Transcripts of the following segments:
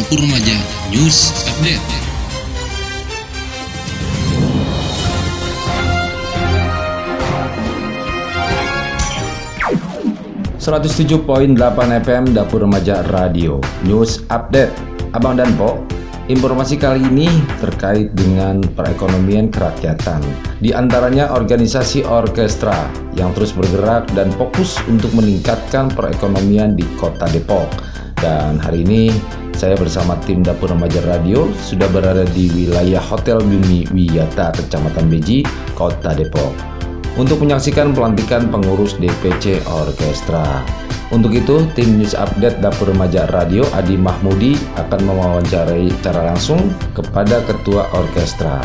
Dapur Remaja News Update. ...107.8 FM Dapur Remaja Radio News Update Abang dan Po Informasi kali ini terkait dengan perekonomian kerakyatan, di antaranya organisasi orkestra yang terus bergerak dan fokus untuk meningkatkan perekonomian di Kota Depok. Dan hari ini saya bersama tim Dapur Remaja Radio sudah berada di wilayah Hotel Bumi Wiyata, Kecamatan Beji, Kota Depok, untuk menyaksikan pelantikan pengurus DPC Orkestra. Untuk itu, tim News Update Dapur Remaja Radio Adi Mahmudi akan mewawancarai secara langsung kepada Ketua Orkestra,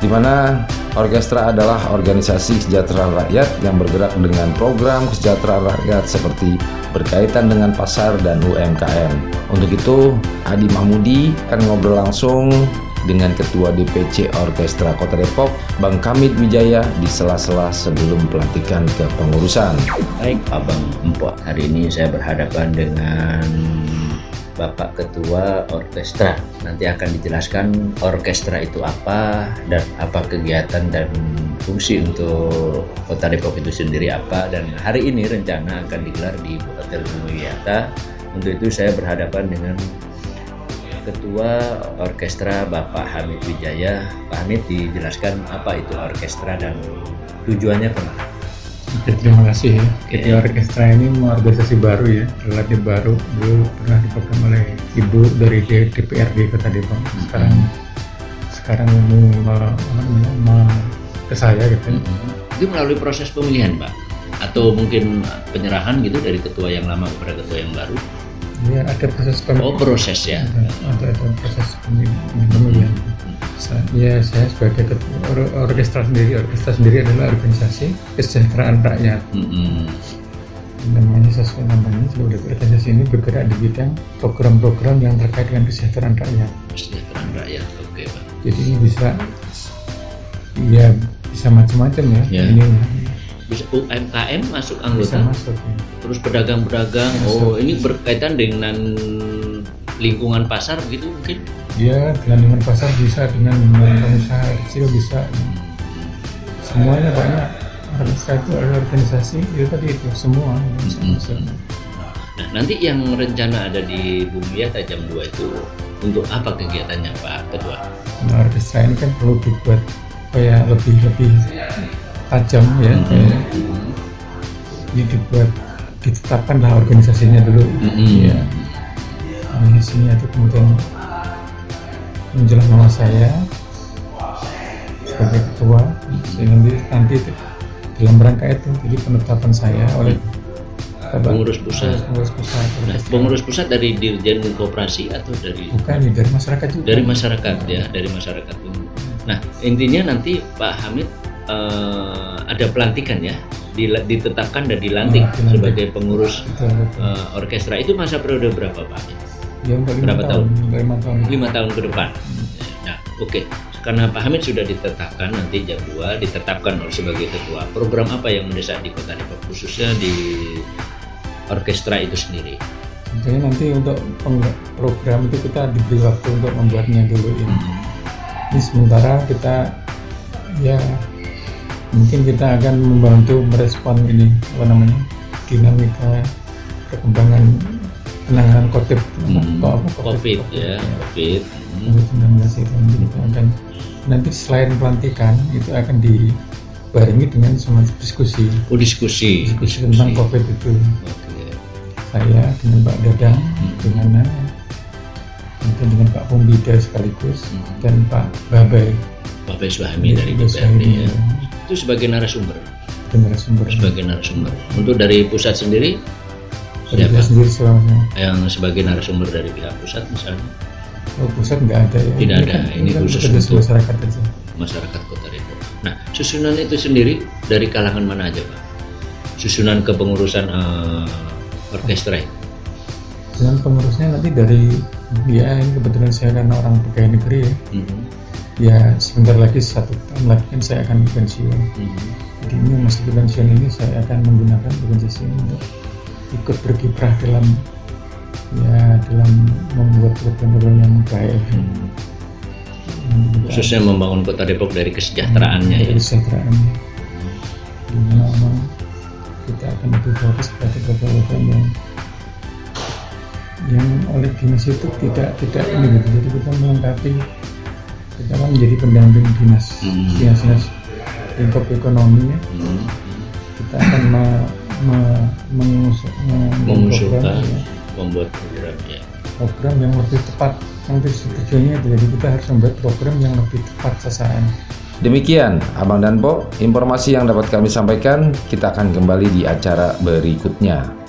di mana orkestra adalah organisasi kesejahteraan rakyat yang bergerak dengan program kesejahteraan rakyat seperti berkaitan dengan pasar dan UMKM. Untuk itu, Adi Mahmudi akan ngobrol langsung dengan Ketua DPC Orkestra Kota Depok, Bang Kamid Wijaya di sela-sela sebelum pelantikan ke pengurusan. Baik, Abang Empok. Hari ini saya berhadapan dengan Bapak Ketua Orkestra. Nanti akan dijelaskan orkestra itu apa dan apa kegiatan dan fungsi untuk Kota Depok itu sendiri apa dan hari ini rencana akan digelar di Hotel Wiyata. Untuk itu saya berhadapan dengan Ketua Orkestra Bapak Hamid Wijaya. Pak Hamid dijelaskan apa itu orkestra dan tujuannya ke mana? Oke, terima kasih ya. Ketua Orkestra ini organisasi baru ya, relatif baru. Dulu pernah dipegang oleh Ibu dari DPRD Kota Depok. Sekarang sekarang mau mau ke saya gitu. Itu melalui proses pemilihan, Pak? Atau mungkin penyerahan gitu dari ketua yang lama kepada ketua yang baru? Ya ada proses pemilihan. Oh proses ya. Ada, ada, ada proses pemilihan. Sa- Ya saya sebagai or- orkestra sendiri, orkestra sendiri adalah organisasi kesejahteraan rakyat. Mm-mm. Namanya sesuai namanya sebagai organisasi ini bergerak di bidang program-program yang terkait dengan kesejahteraan rakyat. Kesejahteraan rakyat, oke Pak. Jadi ini bisa ya bisa macam-macam ya. Ya. Ini Bisa UMKM masuk bisa anggota, masuk. ya. terus pedagang-pedagang. Oh ini berkaitan dengan lingkungan pasar begitu mungkin? Ya dengan lingkungan pasar bisa dengan lingkungan pengusaha kecil bisa. Semuanya banyak. Orkestra itu adalah organisasi itu tadi itu semua. Bisa masuk. Nah nanti yang rencana ada di Bumi Yata jam 2 itu untuk apa kegiatannya Pak Ketua? Nah, orkestra ini kan perlu dibuat supaya lebih lebih tajam ya. Mm-mm. kayak Ini dibuat ditetapkanlah organisasinya dulu. Mm-mm. Ya. Organisasinya itu kemudian menjelang nama saya sebagai ketua. Sehingga nanti, nanti itu dalam rangka itu jadi penetapan saya oleh Bapak Pengurus pusat. pengurus pusat Nah, pengurus pusat dari Dirjen Koperasi atau dari bukan dari masyarakat juga dari masyarakat ya dari masyarakat nah intinya nanti Pak Hamid eh, ada pelantikan ya ditetapkan dan dilantik Ah, dilantik. sebagai pengurus Betul, betul. eh, orkestra itu masa periode berapa Pak Hamid? Ya, untuk lima berapa tahun, lima tahun. lima tahun ke depan. Nah oke. Karena Pak Hamid sudah ditetapkan nanti jam 2 ditetapkan oleh sebagai ketua. Program apa yang mendesak di Kota Depok khususnya di orkestra itu sendiri? Jadi nanti untuk program itu kita diberi waktu untuk membuatnya dulu ini. Ini sementara kita ya mungkin kita akan membantu merespon ini apa namanya dinamika perkembangan penanganan COVID Hmm, COVID ya COVID Hmm. COVID-19 itu nanti akan nanti selain pelantikan itu akan dibarengi dengan semacam diskusi Oh diskusi diskusi tentang COVID itu Oke. saya dengan Pak Dadang Hmm. dengan kemudian dengan Pak Pumbida sekaligus Hmm. dan Pak Babai Bapak Suhami dari Babai DPRD ya. ya. Itu sebagai narasumber, narasumber sebagai narasumber. Untuk dari pusat sendiri siapa? saya sendiri selama Yang sebagai narasumber dari pihak pusat misalnya oh, pusat nggak ada ya Tidak ada, kan- ini kan khusus bekerja untuk- masyarakat aja masyarakat Kota Depok. Nah, susunan itu sendiri dari kalangan mana aja, Pak? Susunan kepengurusan eh, orkestra itu. dengan pengurusnya nanti dari ya ini kebetulan saya karena orang pegawai negeri ya Mhm. ya sebentar lagi satu tahun lagi kan saya akan pensiun Mhm. jadi ini masa pensiun ini saya akan menggunakan ini untuk ikut berkiprah dalam ya dalam membuat program-program yang baik kita- khususnya membangun kota Depok dari kesejahteraannya ya. dari kesejahteraannya di mana memang kita akan lebih fokus pada program-program yang yang oleh dinas itu tidak tidak ini gitu jadi kita melengkapi kita kan menjadi pendamping dinas Hmm. dinas dinas lingkup ekonomi ya Hmm. kita akan me, me, mengus- me- mengusulkan program, ya, membuat program ya. program yang lebih tepat yang tujuannya itu jadi kita harus membuat program yang lebih tepat sasaran Demikian, Abang dan Po, informasi yang dapat kami sampaikan. Kita akan kembali di acara berikutnya.